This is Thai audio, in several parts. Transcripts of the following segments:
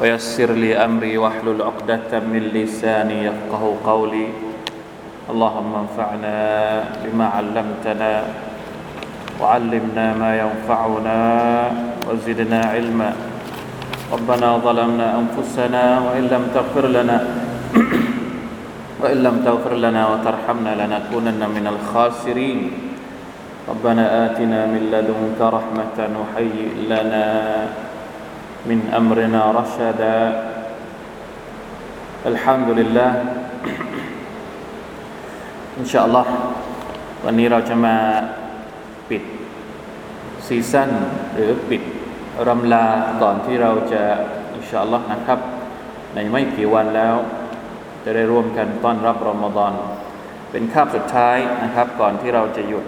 ويسر لي أمري واحلل عقدة من لساني يفقه قولي. اللهم انفعنا بما علمتنا وعلمنا ما ينفعنا وزدنا علما. ربنا ظلمنا أنفسنا وإن لم تغفر لنا وإن لم تغفر لنا وترحمنا لنكونن من الخاسرين. ربنا آتنا من لدنك رحمة وهيئ لنا من أمرنا رشدا الحمد للهอินชาอัลลอฮ์วันนี้เราจะมาปิดซีซั่นหรือปิดรำลาก่อนที่เราจะอินชาอัลลอฮ์นะครับ ในไม่กี่วันแล้ว จะได้ร่วมกันต้อนรับรอมฎอน เป็นคาบสุดท้ายนะครับ ก่อนที่เราจะหยุด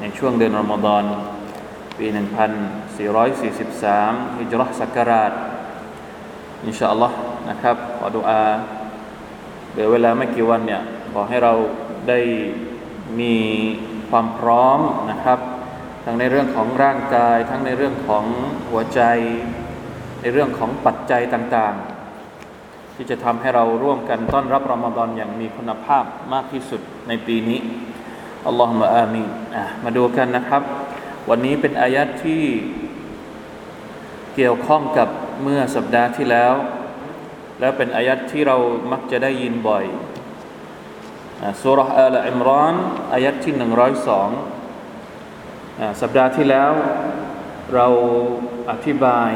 ในช่วงเดือนรอมฎอน ปี 443 ฮิจรัชศักราช อินชาอัลลอฮ์นะครับ ขอดุอาเหลือเวลาไม่กี่วันเนี่ย ขอให้เราได้มีความพร้อมนะครับ ทั้งในเรื่องของร่างกาย ทั้งในเรื่องของหัวใจ ในเรื่องของปัจจัยต่างๆ ที่จะทำให้เราร่วมกันต้อนรับรอมฎอนอย่างมีคุณภาพมากที่สุดในปีนี้อัลลอฮฺมะอามีนมาดูกันนะครับ วันนี้เป็นอายัดที่ เกี่ยวข้องกับเมื่อสัปดาห์ที่แล้ว แล้วเป็นอายัดที่เรามักจะได้ยินบ่อยสุรษอัลอิมรอนอายัดที่หนึ่งร้อยสองสัปดาห์ที่แล้ว เราอธิบาย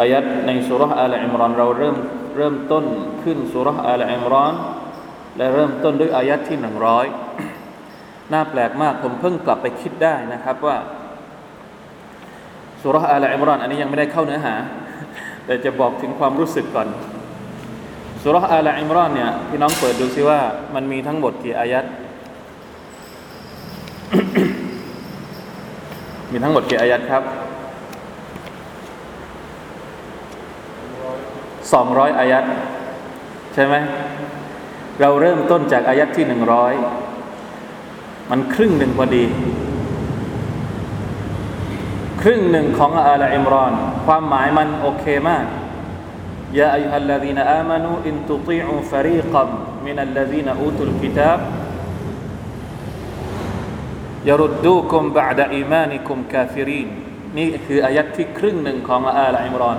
อายัดในสุรษอัลอิมรอนเราเริ่มเริ่มต้นขึ้นสุรษอัลอิมรอนและเริ่มต้นด้วยอายัดที่หนึ่งร้อยน่าแปลกมากผมเพิ่งกลับไปคิดได้นะครับว่า สุรษอัลอิมรอนอันนี้ยังไม่ได้เข้าเนื้อหา แต่จะบอกถึงความรู้สึกก่อนสุรษอัลอิมรอนเนี่ยพี่น้องเปิดดูซิว่ามันมีทั้งหมดกี่อายัดมีทั้งหมดกี่อายัดครับสองร้อยอายัดใช่ไหมเราเริ่มต้นจากอายัดที่หนึ่งร้อยมันครึ่งหนึ่งพอดี ครึ่งหนึ่งของอัลอิมรอน ความหมายมันโอเคมากيا أيها الذين آمنوا إن تطيعوا فريقا من الذين أوتوا الكتاب يردوكم بعد إيمانكم كافرينนี่คืออายัดที่ครึ่งหนึ่งของอัลอิมรอน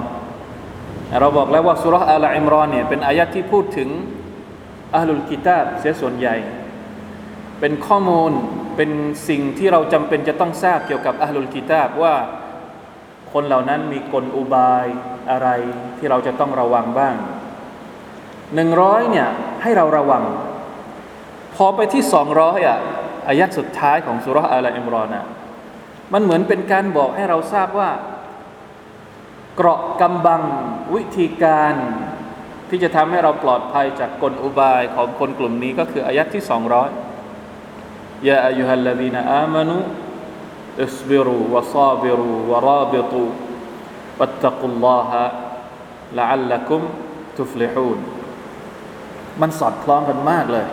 เราบอกแล้วว่าสุรษอัลอิมรอนเนี่ยเป็นอายัดที่พูดถึงอัลลุลกิตาบเสียส่วนใหญ่ เป็นข้อมูล เป็นสิ่งที่เราจำเป็นจะต้องทราบเกี่ยวกับอัลลุลกิตาบว่าคนเหล่านั้นมีกลอุบายอะไรที่เราจะต้องระวังบ้างหนึ่งร้อยเนี่ยให้เราระวัง พอไปที่สองร้อยอะอายัดสุดท้ายของสุรษอัลอิมรอนอะมันเหมือนเป็นการบอกให้เราทราบว่า เกราะกำบังวิธีการที่จะทำให้เราปลอดภัยจากกลอุบายของคนกลุ่มนี้ก็คืออายัดที่สองร้อย ยาอายุฮัลลดีนอามานุ اصبروا وصابروا ورابطوا واتقوا الله لعلكم تفلحون มันสอดคล้องกันมากเลย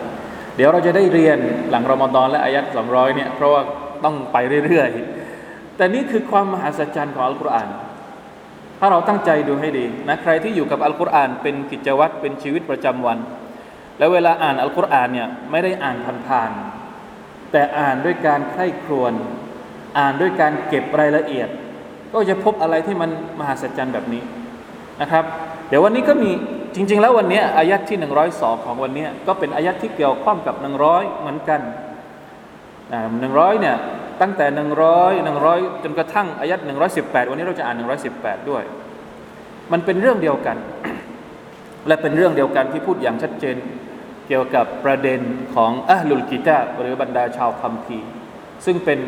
เดี๋ยวเราจะได้เรียนหลังรอมฎอนและอายัด200เนี่ยเพราะว่าต้องไปเรื่อยๆ แต่นี่คือความมหัศจรรย์ของอัลกุรอาน ถ้าเราตั้งใจดูให้ดีนะใครที่อยู่กับอัลกุรอานเป็นกิจวัตรเป็นชีวิตประจำวัน แล้วเวลาอ่านอัลกุรอานเนี่ยไม่ได้อ่านผ่านๆ แต่อ่านด้วยการใคร่ครวญอ่านด้วยการเก็บรายละเอียด ก็จะพบอะไรที่มันมหัศจรรย์แบบนี้นะครับ เดี๋ยววันนี้ก็มีจริง ๆ แล้ววันนี้อายัดที่ 102 ของวันนี้ก็เป็นอายัดที่เกี่ยวข้องกับ 100 เหมือนกันหนึ่งร้อยเนี่ยตั้งแต่ 100 100 จนกระทั่งอายัด118 วันนี้เราจะอ่าน 118 ด้วย มันเป็นเรื่องเดียวกัน และเป็นเรื่องเดียวกันที่พูดอย่างชัดเจน เกี่ยวกับประเด็นของอัลลุลกิตาหรือบรรดาชาวคัมภีร์ซึ่งเป็น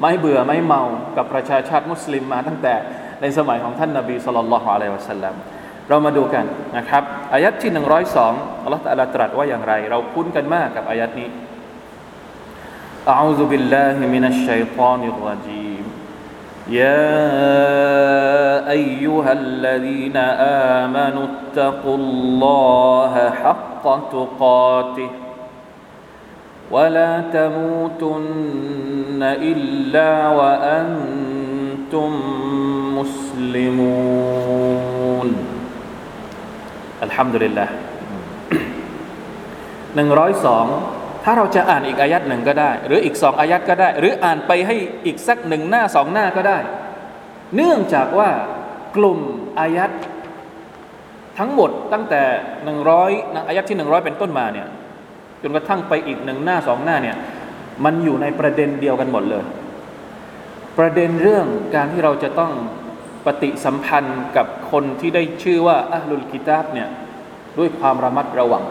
ไม่เบื่อไม่เมากับประชาชาติมุสลิมมาตั้งแต่ในสมัยของท่านนาบีสุลต่านละฮ์อะลัยฮิวะสัลลัม เรามาดูกันนะครับอายัดที่ 102อัลลอฮฺตะลาตรัสว่าอย่างไร เราคุ้นกันมากกับอายัดนี้ أعوذ بالله من الشيطان الرجيم يا أيها الذين آمنوا اتقوا الله حق تقاته ولا تموتن إلا وأنتم مسلمون. الحمد لله. 102 ถ้าเราจะอ่านอีกอายัดหนึ่งก็ได้ หรืออีกสองอายัดก็ได้ หรืออ่านไปให้อีกสักหนึ่งหน้าสองหน้าก็ได้ เนื่องจากว่ากลุ่มอายัดทั้งหมดตั้งแต่หนึ่งร้อยอายัดที่หนึ่งร้อยเป็นต้นมาเนี่ยจนกระทั่งไปอีกหนึ่งหน้าสองหน้าเนี่ยมันอยู่ในประเด็นเดียวกันหมดเลย ประเด็นเรื่องการที่เราจะต้องปฏิสัมพันธ์กับคนที่ได้ชื่อว่าอัลลุลกิตาบเนี่ยด้วยความระมัดระวัง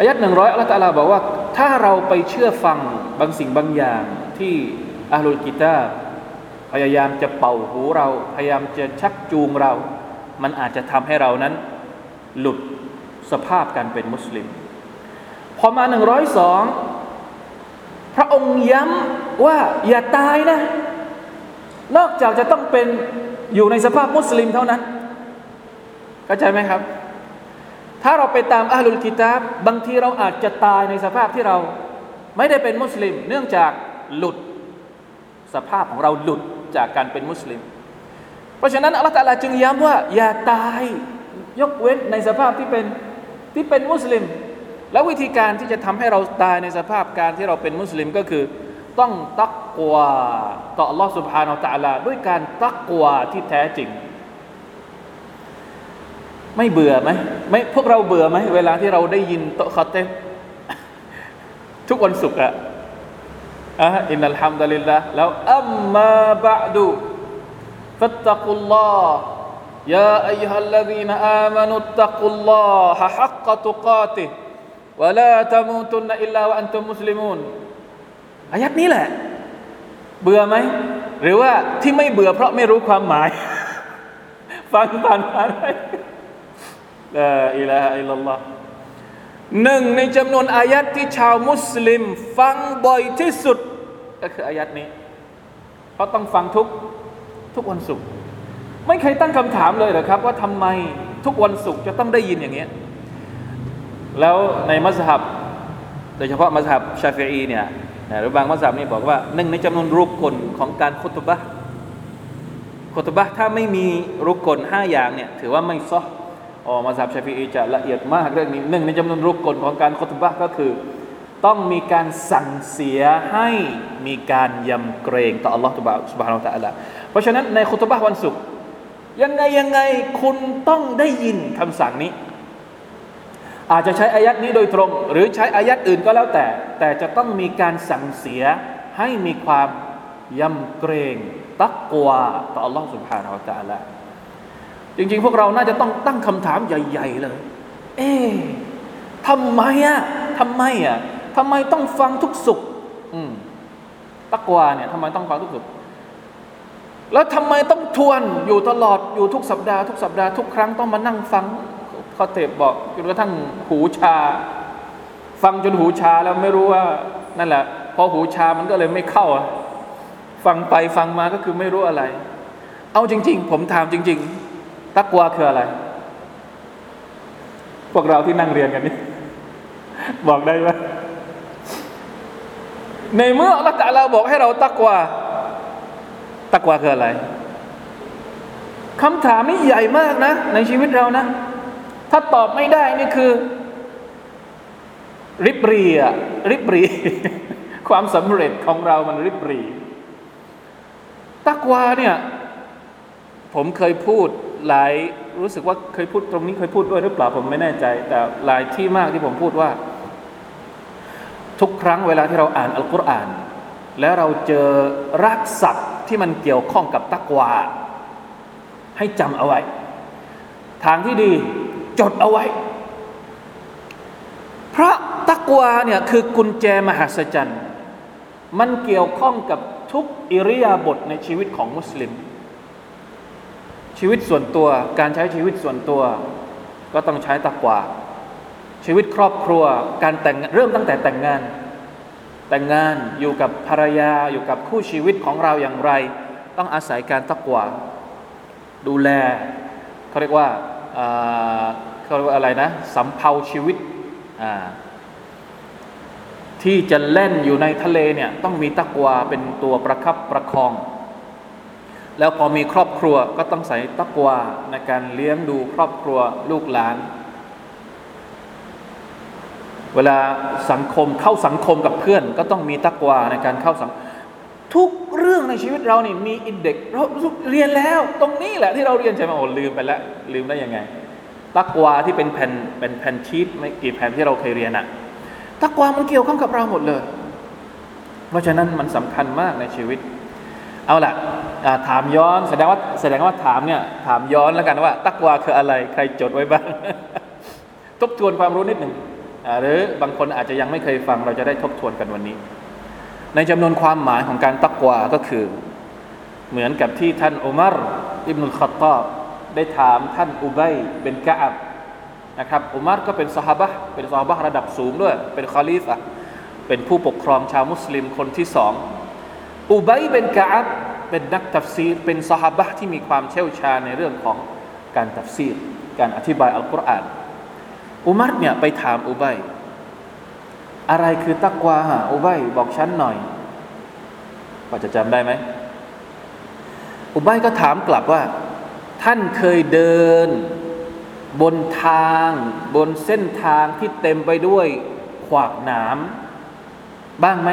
อายัดหนึ่งร้อยอัลลอฮฺตาลาบอกว่า ถ้าเราไปเชื่อฟังบางสิ่งบางอย่างที่อัลลุลกิตาพยายามจะเป่าหูเรา พยายามจะชักจูงเรา มันอาจจะทำให้เรานั้น หลุดสภาพการเป็นมุสลิม พอมาหนึ่งร้อยสองพระองค์ย้ำว่าอย่าตายนะ นอกจากจะต้องเป็นอยู่ในสภาพมุสลิมเท่านั้นเข้าใจไหมครับ ถ้าเราไปตามอัลลุลกิตาบบางทีเราอาจจะตายในสภาพที่เราไม่ได้เป็นมุสลิม เนื่องจากหลุดสภาพของเราหลุดจากการเป็นมุสลิม เพราะฉะนั้นอัลลอฮฺตาลาจึงย้ำว่า อย่าตายยกเว้นในสภาพที่เป็นที่เป็นมุสลิม แล้ววิธีการที่จะทำให้เราตายในสภาพการที่เราเป็นมุสลิมก็คือ ต้องตักกวาต่ออัลลอฮฺสุบฮานาอัลตะลาด้วยการตักกวาที่แท้จริง ไม่เบื่อไหมไม่พวกเราเบื่อไหมเวลาที่เราได้ยินโตคาเตทุกวันศุกร์อะอะอินนัลฮัมดุลิลละแล้วอัมมาบะดูฟัตตะกุลลอฮ์ يا أيها الذين آمنوا اتقوا الله حق تقاته ولا تموتن إلا وأنتم مسلمون อายัดนี้แหละ เบื่อไหม หรือว่าที่ไม่เบื่อเพราะไม่รู้ความหมาย ฟังผ่านผ่านไป ลาอิลาฮะอิลลัลลอฮหนึ่งในจำนวนอายัดที่ชาวมุสลิม ฟังบ่อยที่สุด ก็คืออายัดนี้ เพราะต้องฟังทุกทุกวันศุกร์ไม่เคยตั้งคำถามเลยหรอครับ ว่าทำไมทุกวันศุกร์จะต้องได้ยินอย่างเงี้ยแล้วในมัสฮับโดยเฉพาะมัสฮับชาฟีอีเนี่ยหรือบางมัสฮับนี่บอกว่าหนึ่งในจำนวนรุกกลของการคุตบะคุตบะถ้าไม่มีรุกกลห้าอย่างเนี่ยถือว่าไม่ซอ อ๋อมาสับชาฟีอีจะละเอียดมากเรื่องนี้หนึ่งในจำนวนรุกกลของการคุตบะก็คือ ต้องมีการสั่งเสียให้มีการยำเกรงต่ออัลลอฮฺตุบะสุบฮานาอัลลอฮเพราะฉะนั้นในคุตบะวันศุกร์ยังไงยังไงคุณต้องได้ยินคำสั่งนี้ อาจจะใช้อายัดนี้โดยตรง หรือใช้อายัดอื่นก็แล้วแต่ แต่จะต้องมีการสั่งเสียให้มีความยำเกรงตักกวาต่ออัลลอฮฺสุบฮานาอัลลอฮฺ จริง ๆ พวกเราน่าจะต้องตั้งคำถามใหญ่ ๆ เลย เอ๊ทำไมอะทำไมอะทำไมต้องฟังทุกสุข อืมตักวาเนี่ยทำไมต้องฟังทุกสุข แล้วทำไมต้องทวนอยู่ตลอดอยู่ทุกสัปดาห์ทุกสัปดาห์ทุกครั้งต้องมานั่งฟังเขาเตบบอกจนกระทั่งหูชา ฟังจนหูชาแล้วไม่รู้ว่านั่นแหละพอหูชามันก็เลยไม่เข้าฟังไปฟังมาก็คือไม่รู้อะไร เอาจริง ๆ ผมถามจริง ๆ ตักวาคืออะไร พวกเราที่นั่งเรียนกันนี่บอกได้ไหมในเมื่อลลอฮฺตะลาบอกให้เราตักวาตักวาคืออะไรคำถามนี้ใหญ่มากนะ ในชีวิตเรานะ ถ้าตอบไม่ได้นี่คือ ริบรีอะริบรี ความสำเร็จของเรามันริบรี ตักวาเนี่ย ผมเคยพูด หลายรู้สึกว่าเคยพูดตรงนี้เคยพูดด้วยหรือเปล่าผมไม่แน่ใจ แต่หลายที่มากที่ผมพูดว่า ทุกครั้งเวลาที่เราอ่านอัลกุรอาน แล้วเราเจอรักศัพท์ที่มันเกี่ยวข้องกับตักวา ให้จำเอาไว้ ทางที่ดีจดเอาไว้ เพราะตักวาเนี่ยคือกุญแจมหัศจรรย์ มันเกี่ยวข้องกับทุกอิริยาบถในชีวิตของมุสลิม ชีวิตส่วนตัว การใช้ชีวิตส่วนตัว ก็ต้องใช้ตักวาชีวิตครอบครัว การแต่งเริ่มตั้งแต่แต่งงาน แต่งงานอยู่กับภรรยาอยู่กับคู่ชีวิตของเราอย่างไร ต้องอาศัยการตักวาดูแลเขาเรียกว่าเขาเรียกว่าอะไรนะสำเพาชีวิตที่จะเล่นอยู่ในทะเลเนี่ยต้องมีตักวาเป็นตัวประคับประคอง แล้วพอมีครอบครัวก็ต้องใส่ตักวาในการเลี้ยงดูครอบครัวลูกหลาน เวลาสังคมเข้าสังคมกับเพื่อน ก็ต้องมีตักวาในการเข้าสังทุกเรื่องในชีวิตเรานี่มีอินเด็กเราเรียนแล้ว ตรงนี้แหละที่เราเรียนใช่ไหมโอ้ลืมไปแล้วลืมได้ยังไงตักวาที่เป็นแผ่นเป็นแผ่นชีตไม่กี่แผ่นที่เราเคยเรียนอะตักวามันเกี่ยวข้องกับเราหมดเลย เพราะฉะนั้นมันสำคัญมากในชีวิต เอาล่ะถามย้อนแสดงว่าแสดงว่าถามเนี่ยถามย้อนแล้วกันว่า ตักวาคืออะไร ใครจดไว้บ้าง ทบทวนความรู้นิดหนึ่งหรือบางคนอาจจะยังไม่เคยฟังเราจะได้ทบทวนกันวันนี้ ในจำนวนความหมายของการตักวาก็คือ เหมือนกับที่ท่านอุมารอิบนุลขัตตอบได้ถามท่านอุบัยบินกะอับนะครับอุมัรก็เป็นสหบะเป็นสหบะระดับสูงด้วย เป็นคอลีฟะเป็นผู้ปกครองชาวมุสลิมคนที่สอง อุบัยบินกะอับเป็นนักตัฟซีรเป็นสหบะที่มีความเชี่ยวชาญในเรื่องของการตัฟซีรการอธิบายอัลกุรอานอุมัรเนี่ยไปถามอุบัยอะไรคือตักวาฮะอุบัยบอกฉันหน่อยพอจะจำได้ไหมอุบัยก็ถามกลับว่า ท่านเคยเดิน บนทาง บนเส้นทางที่เต็มไปด้วยขวากหนามบ้างไหม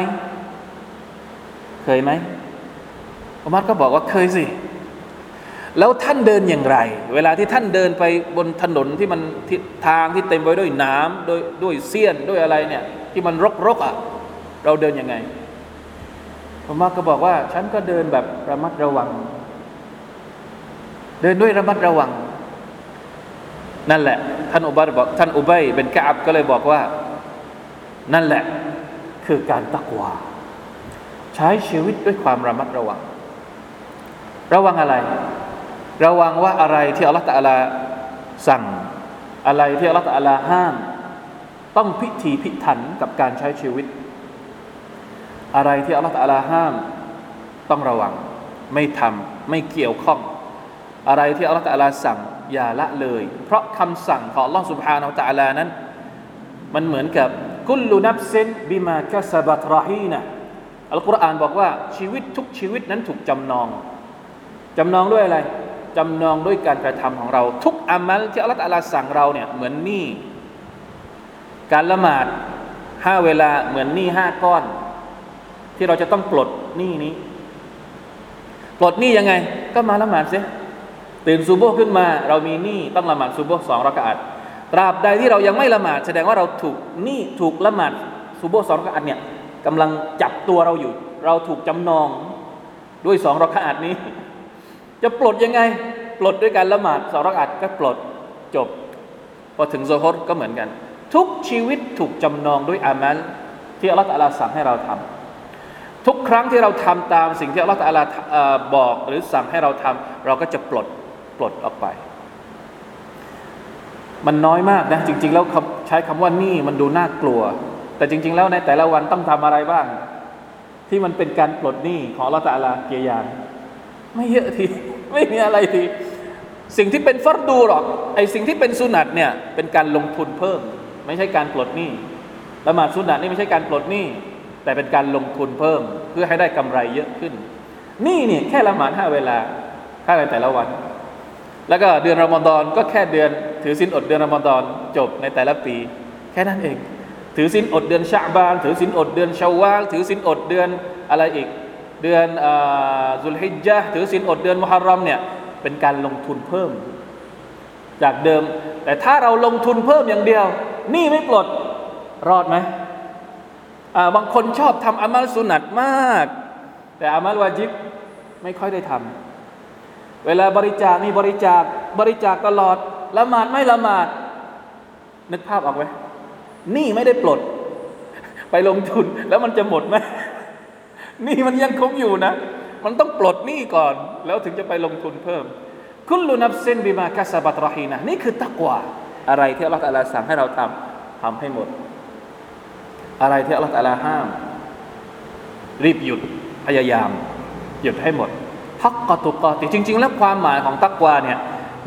เคยไหมอุมัรก็บอกว่าเคยสิ แล้วท่านเดินอย่างไร เวลาที่ท่านเดินไปบนถนนที่มันททางที่เต็มไปด้วยน้ำโดยด้วยเสี้ยนด้วยอะไรเนี่ย ที่มันรกๆอะ เราเดินยังไงอุมัรก็บอกว่า ฉันก็เดินแบบระมัดระวัง เดินด้วยระมัดระวัง นั่นแหละ ท่านอุบัยบอก ท่านอุบัยเป็นกาบก็เลยบอกว่า นั่นแหละ คือการตักวา ใช้ชีวิตด้วยความระมัดระวัง ระวังอะไร ระวังว่าอะไรที่อัลลอฮฺตะลาสั่ง อะไรที่อัลลอฮฺตะลาห้าม ต้องพิถีพิถันกับการใช้ชีวิต อะไรที่อัลลอฮฺตะลาห้าม ต้องระวัง ไม่ทำไม่เกี่ยวข้อง อะไรที่อัลลอฮฺตะลาสั่งอย่าละเลย เพราะคำสั่งของอัลลอฮฺสุบฮานาอัลตะลานั้น มันเหมือนกับกุลลุนับเซนบิมาคัสบัตรฮีนะ อัลกุรอานบอกว่าชีวิตทุกชีวิตนั้นถูกจำนอง จำนองด้วยอะไร จำนองด้วยการกระทำของเรา ทุกอามัลที่อัลลอฮฺสั่งเราเนี่ยเหมือนหนี้การละหมาดห้าเวลาเหมือนหนี้ห้าก้อน ที่เราจะต้องปลดหนี้นี้ ปลดหนี้ยังไง ก็มาละหมาดเสียตื่นซูโบขึ้นมา เรามีหนี้ต้องละหมาดซูโบสองรักอัดตราบใดที่เรายังไม่ละหมาด แสดงว่าเราถูกหนี้ถูกละหมาดซูโบสองรักอัดเนี่ย กำลังจับตัวเราอยู่ เราถูกจำนอง ด้วยสองรักอัดนี้ จะปลดยังไง ปลดด้วยการละหมาดสองรักอัดก็ปลดจบ พอถึงโซฮดก็เหมือนกัน ทุกชีวิตถูกจำนองด้วยอามัลที่อัลลอฮฺสั่งให้เราทำทุกครั้งที่เราทำตามสิ่งที่อัลลอฮฺบอกหรือสั่งให้เราทำเราก็จะปลดปลดออกไป มันน้อยมากนะจริง ๆ แล้วใช้คำว่านี่มันดูน่ากลัว แต่จริง ๆ แล้วในแต่ละวันต้องทำอะไรบ้าง ที่มันเป็นการปลดหนี้ของละตาลาเกียยานไม่เยอะที ไม่มีอะไรที สิ่งที่เป็นฟัรดูหรอกไอสิ่งที่เป็นสุนัตเนี่ยเป็นการลงทุนเพิ่ม ไม่ใช่การปลดหนี้ละหมาดสุนัตนี่ไม่ใช่การปลดหนี้แต่เป็นการลงทุนเพิ่ม เพื่อให้ได้กำไรเยอะขึ้นนี่เนี่ยแค่ละหมาดห้าเวลาค่าในแต่ละวัน แล้วก็เดือนรอมฎอนก็แค่เดือนถือสินอดเดือนรอมฎอนจบในแต่ละปี แค่นั้นเอง ถือสินอดเดือนชาบาน ถือสินอดเดือนชาวาลถือสินอดเดือนอะไรอีก เดือนซุลฮิจญะถือสินอดเดือนมุฮัรรอมเนี่ยเป็นการลงทุนเพิ่ม จากเดิม แต่ถ้าเราลงทุนเพิ่มอย่างเดียว นี่ไม่ปลดรอดไหมบางคนชอบทำอามัลสุนัตมาก แต่อามัลวาจิบไม่ค่อยได้ทำเวลาบริจาคนี่บริจาคบริจาคตลอดละหมาดไม่ละหมาดนึกภาพออกไหม นี่ไม่ได้ปลด ไปลงทุนแล้วมันจะหมดไหมนี่มันยังคงอยู่นะ มันต้องปลดหนี้ก่อน แล้วถึงจะไปลงทุนเพิ่ม คุลุนับเซินบิมาคัสบัตรฮีนะนี่คือตักวาอะไรที่อัลลอฮฺตะลาสั่งให้เราทำทำให้หมด อะไรที่อัลลอฮฺตะลาห้าม รีบหยุดพยายาม หยุดให้หมดฮักกตุกอติจริง ๆ แล้วความหมายของตักวาเนี่ย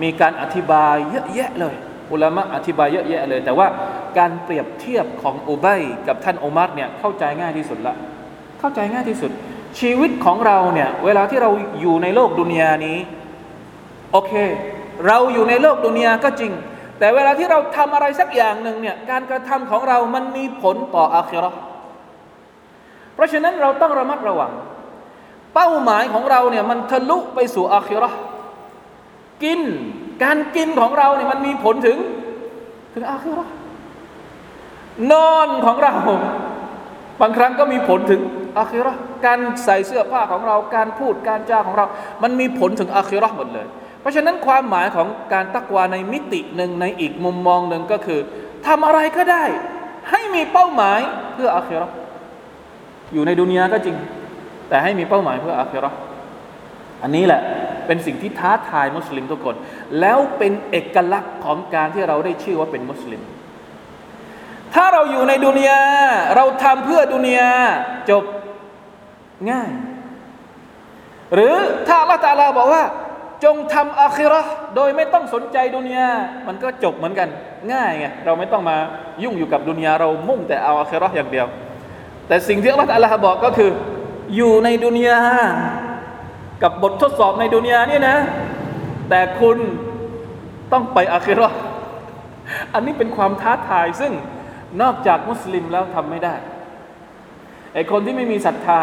มีการอธิบายเยอะแยะเลย อุลามะอธิบายเยอะแยะเลย แต่ว่า การเปรียบเทียบของอุบัยกับท่านอุมัรเนี่ยเข้าใจง่ายที่สุดละ เข้าใจง่ายที่สุด ชีวิตของเราเนี่ยเวลาที่เราอยู่ในโลกดุนยานี้โอเค เราอยู่ในโลกดุนยาก็จริง แต่เวลาที่เราทำอะไรสักอย่างหนึ่งเนี่ยการกระทำของเรามันมีผลต่ออาคิเราะห์เพราะฉะนั้นเราต้องระมัดระวัง เป้าหมายของเราเนี่ยมันทะลุไปสู่อาคิเราะห์กินการกินของเราเนี่ยมันมีผลถึงถึงอาคิเราะห์ นอนของเรา บางครั้งก็มีผลถึงอาคิราการใส่เสื้อผ้าของเราการพูดการจาของเรา มันมีผลถึงอาคิราหมดเลย เพราะฉะนั้นความหมายของการตักวาในมิติหนึ่งในอีกมุมมองหนึ่งก็คือทำอะไรก็ได้ ให้มีเป้าหมายเพื่ออาคิราอยู่ในดุนยาก็จริง แต่ให้มีเป้าหมายเพื่ออาคิราอันนี้แหละเป็นสิ่งที่ท้าทายมุสลิมทุกคน แล้วเป็นเอกลักษณ์ของการที่เราได้ชื่อว่าเป็นมุสลิม ถ้าเราอยู่ในดุนยาเราทำเพื่อดุนยาจบง่าย หรือถ้าอัลลอฮฺตาลาบอกว่า จงทำอาคิราะห์โดยไม่ต้องสนใจดุนยามันก็จบเหมือนกัน ง่ายไงเราไม่ต้องมายุ่งอยู่กับดุนยาเรามุ่งแต่เอาอาคิราะห์อย่างเดียว แต่สิ่งที่อัลลอฮฺตาลาบอกก็คือ อยู่ในดุนยากับบททดสอบในดุนยานี่นะ แต่คุณต้องไปอาคิราะห์อันนี้เป็นความท้าทายซึ่ง นอกจากมุสลิมแล้วทำไม่ได้ไอคนที่ไม่มีศรัทธา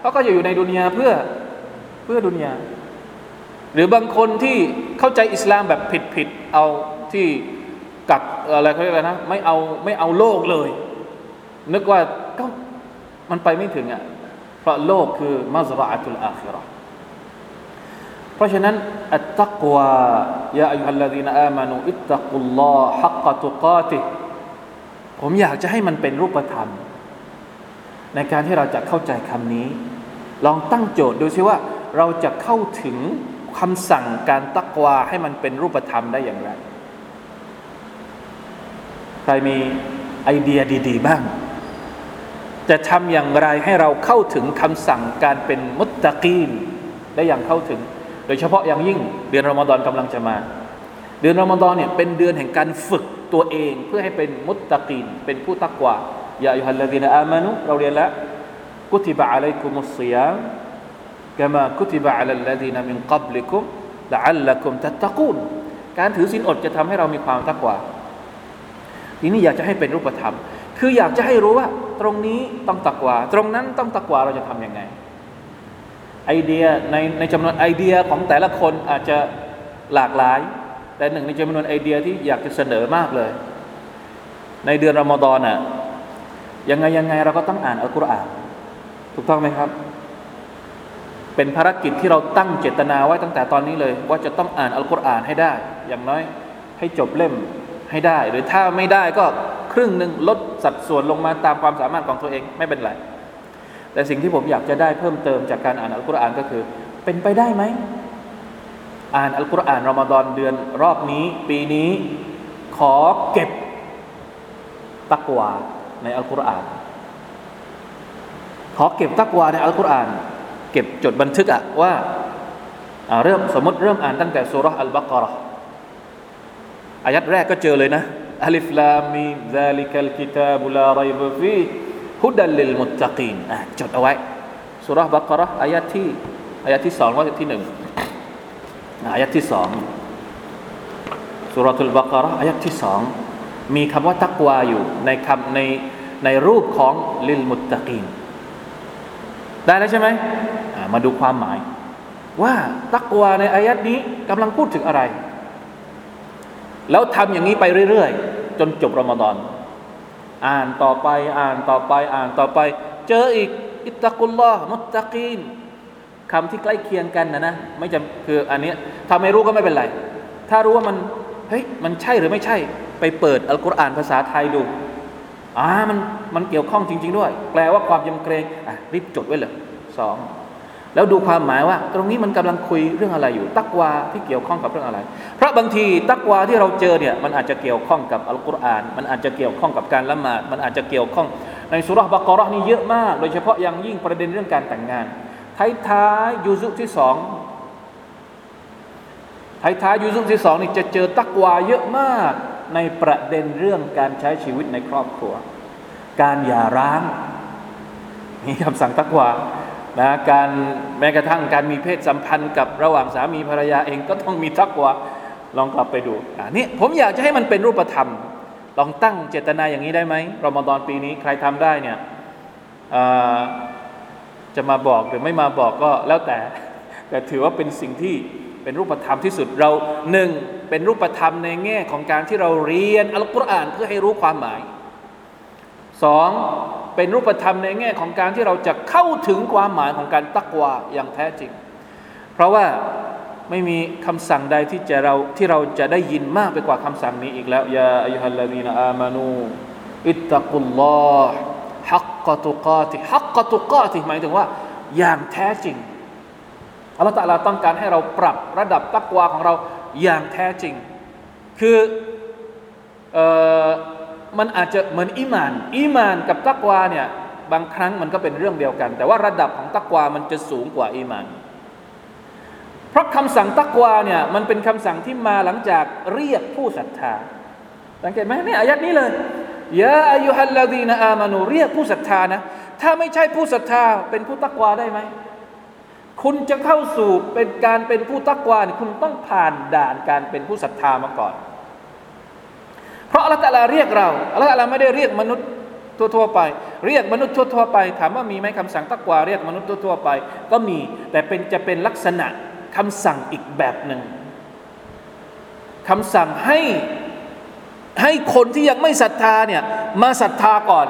เขาก็จะอยู่ในดุนยาเพื่อเพื่อดุนยาหรือบางคนที่เข้าใจอิสลามแบบผิดๆเอาที่กักอะไรเขาเรียกอะไรนะไม่เอาไม่เอาโลกเลย นึกว่าก็มันไปไม่ถึงอะเพราะโลกคือมัซราตุลอาคิราเพราะฉะนั้นอัตตักวายาอัยฮัลลดีนอามานูอิตตักุลลอฮ์ฮักกะตุกาติ ผมอยากจะให้มันเป็นรูปธรรม ในการที่เราจะเข้าใจคำนี้ ลองตั้งโจทย์ดูซิว่าเราจะเข้าถึงคำสั่งการตักวาให้มันเป็นรูปธรรมได้อย่างไร ใครมีไอเดียดี ๆ บ้าง จะทำอย่างไรให้เราเข้าถึงคำสั่งการเป็นมุตตะกีนได้อย่างเข้าถึง โดยเฉพาะอย่างยิ่งเดือนรอมฎอนกำลังจะมา เดือนรอมฎอนเนี่ยเป็นเดือนแห่งการฝึก ตัวเองเพื่อให้เป็นมุตตะกีนเป็นผู้ตักวายาอัยฮัลลดีนอามานุเราเรียนแล้วกุติบะอะลัยกุมุสซิยามกามากุติบะอะลัลลดีนมินกับลิกุมละอัลลักุมตัตตะกูนการถือศีลอดจะทำให้เรามีความตักวาทีนี้อยากจะให้เป็นรูปธรรม คืออยากจะให้รู้ว่า ตรงนี้ต้องตักวาตรงนั้นต้องตักวาเราจะทำยังไง ไอเดียในในจำนวนไอเดียของแต่ละคนอาจจะหลากหลาย แต่หนึ่งในจำนวนไอเดียที่อยากจะเสนอมากเลย ในเดือนรอมฎอนอะยังไงยังไงเราก็ต้องอ่านอัลกุรอาน ถูกต้องไหมครับ เป็นภารกิจที่เราตั้งเจตนาไว้ตั้งแต่ตอนนี้เลย ว่าจะต้องอ่านอัลกุรอานให้ได้ อย่างน้อยให้จบเล่มให้ได้ หรือถ้าไม่ได้ก็ครึ่งหนึ่งลดสัดส่วนลงมาตามความสามารถของตัวเองไม่เป็นไรแต่สิ่งที่ผมอยากจะได้เพิ่มเติมจากการอ่านอัลกุรอานก็คือ เป็นไปได้ไหม อ่านอัลกุรอานรอมฎอนเดือนรอบนี้ ปีนี้ขอเก็บตักวาในอัลกุรอาน ขอเก็บตักวาในอัลกุรอาน เก็บจดบันทึกอะว่าเริ่มสมมติเริ่มอ่านตั้งแต่สุรษอัลบากรออายัดแรกก็เจอเลยนะอัลิฟลามีซาลิกัลกิตาบุลาไรบฟีฮุดัลลิลมุตตะกีนจดเอาไว้สุรษบักรออายัดที่อายัดที่สองว่าที่หนึ่ง อายัดที่สองสุรทุลบากรออายัดที่สองมีคำว่าตักวาอยู่ในคำในในรูปของลิลมุตตะกีนได้แล้วใช่ไหมมาดูความหมาย ว่าตักวาในอายัดนี้กำลังพูดถึงอะไร แล้วทำอย่างนี้ไปเรื่อยๆ จนจบรอมฎอนอ่านต่อไปอ่านต่อไปอ่านต่อไป เจออีก อิตตะกุลลอฮ์มุตตะกีน คำที่ใกล้เคียงกันนะนะไม่จำคืออันนี้ถ้าไม่รู้ก็ไม่เป็นไร ถ้ารู้ว่ามันเฮ้ยมันใช่หรือไม่ใช่ ไปเปิดอัลกุรอานภาษาไทยดูอ่ามันมันเกี่ยวข้องจริง ๆ ด้วย แปลว่าความยำเกรงอะรีบจดไว้เลยสองแล้วดูความหมายว่า ตรงนี้มันกำลังคุยเรื่องอะไรอยู่ ตักวาที่เกี่ยวข้องกับเรื่องอะไร เพราะบางทีตักวาที่เราเจอเนี่ยมันอาจจะเกี่ยวข้องกับอัลกุรอาน มันอาจจะเกี่ยวข้องกับการละหมาด มันอาจจะเกี่ยวข้องในสุรบากรอนี่เยอะมาก โดยเฉพาะอย่างยิ่งประเด็นเรื่องการแต่งงาน ท้ายท้ายยูซุที่สองท้ายท้ายยูซุที่สองนี่จะเจอตักวาเยอะมากในประเด็นเรื่องการใช้ชีวิตในครอบครัว การหย่าร้างมีคำสั่งตักวานะการแม้กระทั่งการมีเพศสัมพันธ์กับระหว่างสามีภรรยาเองก็ต้องมีตักวาลองกลับไปดูอันนี้ผมอยากจะให้มันเป็นรูปธรรม ลองตั้งเจตนาอย่างนี้ได้ไหมรอมฎอนปีนี้ใครทำได้เนี่ย จะมาบอกหรือไม่มาบอกก็แล้วแต่ แต่ถือว่าเป็นสิ่งที่เป็นรูปธรรมที่สุดเราหนึ่งเป็นรูปธรรมในแง่ของการที่เราเรียนอัลกุรอานเพื่อให้รู้ความหมายสองเป็นรูปธรรมในแง่ของการที่เราจะเข้าถึงความหมายของการตักวาอย่างแท้จริง เพราะว่าไม่มีคำสั่งใดที่จะเราที่เราจะได้ยินมากไปกว่าคำสั่งนี้อีกแล้วยาอัยฮัลลดีนอามานูอิตตะกุลลอฮ์ ฮักกตุกาติฮักกตุกาติหมายถึงว่า อย่างแท้จริงอัลลอฮฺตะลาต้องการให้เราปรับระดับตักวาของเราอย่างแท้จริง คือเอ่อมันอาจจะเหมือนอิมาน อิมานกับตักวาเนี่ยบางครั้งมันก็เป็นเรื่องเดียวกัน แต่ว่าระดับของตักวามันจะสูงกว่าอิมาน เพราะคำสั่งตักวาเนี่ยมันเป็นคำสั่งที่มาหลังจากเรียกผู้ศรัทธาสังเกตไหมเนี่ยอายัดนี้เลย ยาอายุฮัลลาดีนอามานูเรียกผู้ศรัทธานะ ถ้าไม่ใช่ผู้ศรัทธาเป็นผู้ตักวาได้ไหม คุณจะเข้าสู่เป็นการเป็นผู้ตักวาเนี่ยคุณต้องผ่านด่านการเป็นผู้ศรัทธามาก่อน เพราะอัลลอฮฺเรียกเราอัลลอฮฺไม่ได้เรียกมนุษย์ทั่วๆไป เรียกมนุษย์ทั่วๆไป ถามว่ามีไหมคำสั่งตักวาเรียกมนุษย์ทั่วๆไป ก็มีแต่เป็นจะเป็นลักษณะคำสั่งอีกแบบหนึ่งคำสั่งให้ ให้คนที่ยังไม่ศรัทธาเนี่ยมาศรัทธาก่อน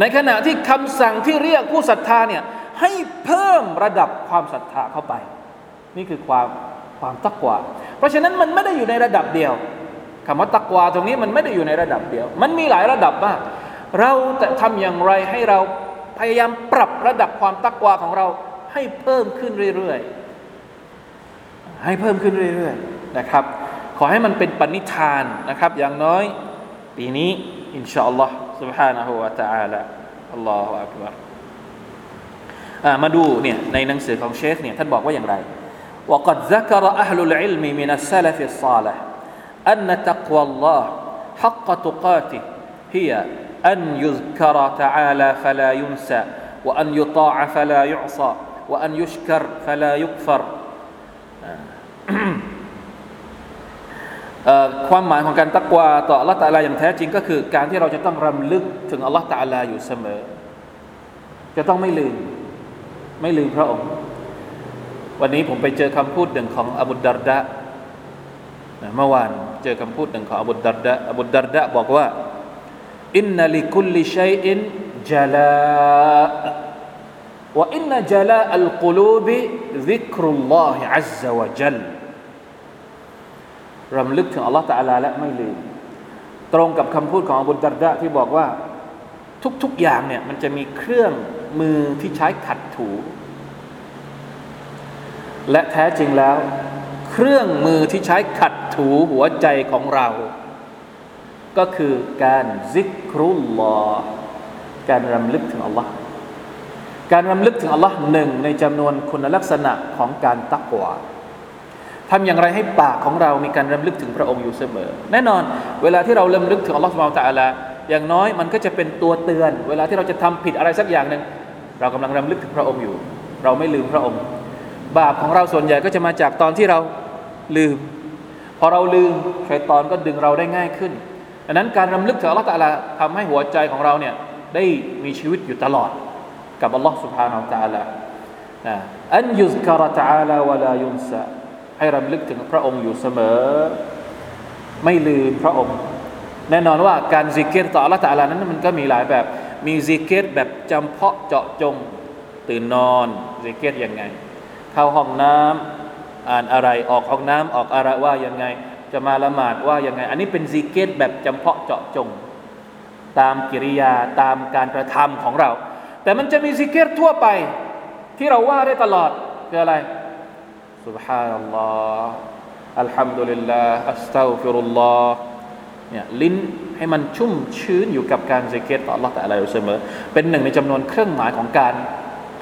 ในขณะที่คำสั่งที่เรียกผู้ศรัทธาเนี่ยให้เพิ่มระดับความศรัทธาเข้าไป นี่คือความความตักวาเพราะฉะนั้นมันไม่ได้อยู่ในระดับเดียวคำว่าตักวาตรงนี้มันไม่ได้อยู่ในระดับเดียว มันมีหลายระดับมาก เราจะทำอย่างไรให้เราพยายามปรับระดับความตักวาของเราให้เพิ่มขึ้นเรื่อยๆ ให้เพิ่มขึ้นเรื่อยๆ นะครับ ขอให้มันเป็นปณิธานนะครับ อย่างน้อยปีนี้อินชาอัลลอฮ์ سبحانه และ تعالى อัลลอฮฺอักบารมาดูเนี่ยในหนังสือของเชคเนี่ยท่านบอกว่าอย่างไร وقد ذكر أهل العلم من السلف الصالح أن تقوى الله حق تقاته هي أن يذكر تعالى فلا ينسى وأن يطاع فلا يعصى وأن يشكر فلا يكفر ความหมายของการตักวาต่ออัลลอฮฺตะลาอย่างแท้จริงก็คือ การที่เราจะต้องรำลึกถึงอัลลอฮฺตะลาอยู่เสมอ จะต้องไม่ลืม ไม่ลืมพระองค์ วันนี้ผมไปเจอคำพูดหนึ่งของอบุดดารดะเมื่อวานเจอคำพูดหนึ่งของอบุดดารดะอบุดดารดะบอกว่าإن لكل شيء جلاء وإن جلاء القلوب ذكر الله عز وجل รำลึกถึงอัลลอฮฺตะลาและไม่ลืม ตรงกับคำพูดของอบุดดารดะที่บอกว่าทุกๆอย่างเนี่ยมันจะมีเครื่องมือที่ใช้ขัดถู และแท้จริงแล้ว เครื่องมือที่ใช้ขัดถูหัวใจของเรา ก็คือการซิกรุลลอการรำลึกถึงอัลลอฮ์การรำลึกถึงอัลลอฮ์หนึ่งในจำนวนคุณลักษณะของการตักวา ทำอย่างไรให้ปากของเรามีการรำลึกถึงพระองค์อยู่เสมอ แน่นอน เวลาที่เราเริ่มลึกถึงอัลลอฮฺสุบไบร์ตะอัลาอย่างน้อยมันก็จะเป็นตัวเตือน เวลาที่เราจะทำผิดอะไรสักอย่างหนึ่งเรากำลังรำลึกถึงพระองค์อยู่ เราไม่ลืมพระองค์ บาปของเราส่วนใหญ่ก็จะมาจากตอนที่เราลืม พอเราลืมชัยตอนก็ดึงเราได้ง่ายขึ้นดังนั้นการรำลึกถึงอัลลอฮฺตะลาทำให้หัวใจของเราเนี่ยได้มีชีวิตอยู่ตลอดกับอัลลอฮฺسبحانه وتعالى أن يذكر تعالى ولا ينسى ให้รำลึกถึงพระองค์อยู่เสมอ ไม่ลืมพระองค์ แน่นอนว่าการซิเกรต่ออัลลอฮฺตะลานั้นมันก็มีหลายแบบ มีซิเกรแบบจำเพาะเจาะจง ตื่นนอนซิเกรยังไง เข้าห้องน้ำอ่านอะไรออกห้องน้ำออกอะไรว่ายังไง จะมาละหมาดว่ายังไง อันนี้เป็นซิเกรแบบจำเพาะเจาะจง ตามกิริยาตามการกระทำของเรา แต่มันจะมีซิเกรทั่วไป ที่เราว่าได้ตลอดคืออะไร سبحان الله อัลฮัมดุลิลลาห์อัสตัฟิรุลลอฮ์เนี่ยลิ้นให้มันชุ่มชื้นอยู่กับการซิกเกตต่อ Allah แต่อะไรอยู่เสมอ เป็นหนึ่งในจำนวนเครื่องหมายของการ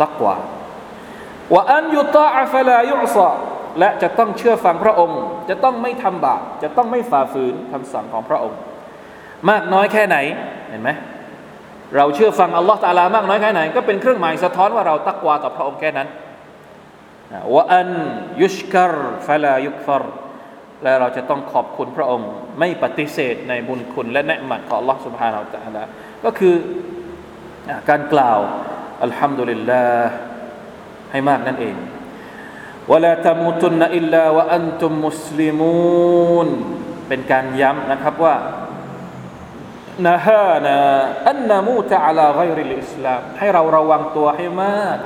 ตักวาว่าอันยุตาฟลายุซาและจะต้องเชื่อฟังพระองค์ จะต้องไม่ทำบาปจะต้องไม่ฝ่าฝืนคำสั่งของพระองค์ มากน้อยแค่ไหนเห็นไหมเราเชื่อฟังอัลลอฮ์ตาลามากน้อยแค่ไหน ก็เป็นเครื่องหมายสะท้อนว่าเราตักวาต่อพระองค์แค่นั้น ว่าอันยุชกรฟลายุกฟรและเราจะต้องขอบคุณพระองค์ ไม่ปฏิเสธในบุญคุณและเนืหมัดของ Allah سبحانه และ تعالى ก็คือการกล่าวอัลฮัมดุลิลลาห์ให้มากนั่นเอง ولا تموتن إلا وأنتم مسلمون เป็นการย้ำนะครับว่านะฮานะอันนามูตะอัลาไกริลอิสลามให้เราระวังตัวให้มาก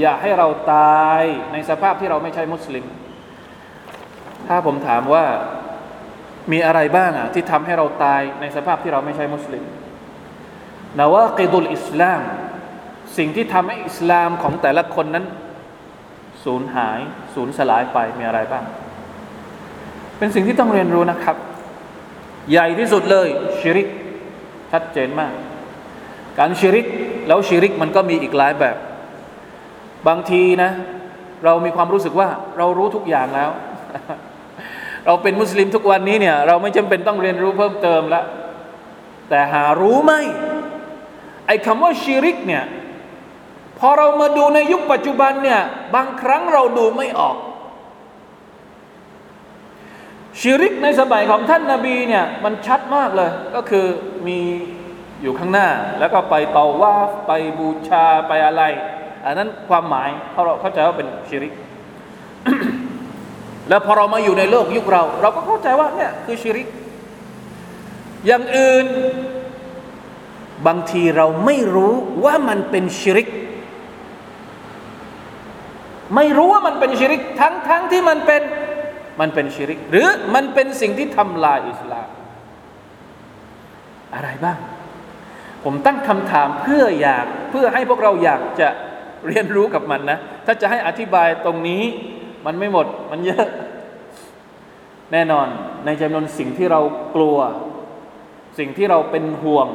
อย่าให้เราตายในสภาพที่เราไม่ใช่มุสลิม ถ้าผมถามว่ามีอะไรบ้างอะที่ทำให้เราตายในสภาพที่เราไม่ใช่มุสลิมนาวากิดุลอิสลาม สิ่งที่ทำให้อิสลามของแต่ละคนนั้น สูญหาย สูญสลายไปมีอะไรบ้าง เป็นสิ่งที่ต้องเรียนรู้นะครับ ใหญ่ที่สุดเลยชิริก ชัดเจนมาก การชิริก แล้วชิริกมันก็มีอีกหลายแบบ บางทีนะ เรามีความรู้สึกว่าเรารู้ทุกอย่างแล้ว เราเป็นมุสลิมทุกวันนี้เนี่ย เราไม่จำเป็นต้องเรียนรู้เพิ่มเติมแล้วแต่หารู้ไหมไอ้คำว่าชิริกเนี่ยพอเรามาดูในยุคปัจจุบันเนี่ย บางครั้งเราดูไม่ออกชิริกในสมัยของท่านนาบีเนี่ยมันชัดมากเลย ก็คือมีอยู่ข้างหน้า แล้วก็ไปต่อว่าไปบูชาไปอะไร อันนั้นความหมายเขาเราเข้าใจว่าเป็นชิริก แล้วพอเรามาอยู่ในโลกยุคเรา เราก็เข้าใจว่าเนี่ยคือชิริก อย่างอื่นบางทีเราไม่รู้ว่ามันเป็นชิริก ไม่รู้ว่ามันเป็นชิริก ทั้งทั้งที่มันเป็นมันเป็นชิริก หรือมันเป็นสิ่งที่ทำลายอิสลาม อะไรบ้าง ผมตั้งคำถามเพื่ออยากเพื่อให้พวกเราอยากจะ เรียนรู้กับมันนะ ถ้าจะให้อธิบายตรงนี้ มันไม่หมดมันเยอะ แน่นอนในจำนวนสิ่งที่เรากลัว สิ่งที่เราเป็นห่วง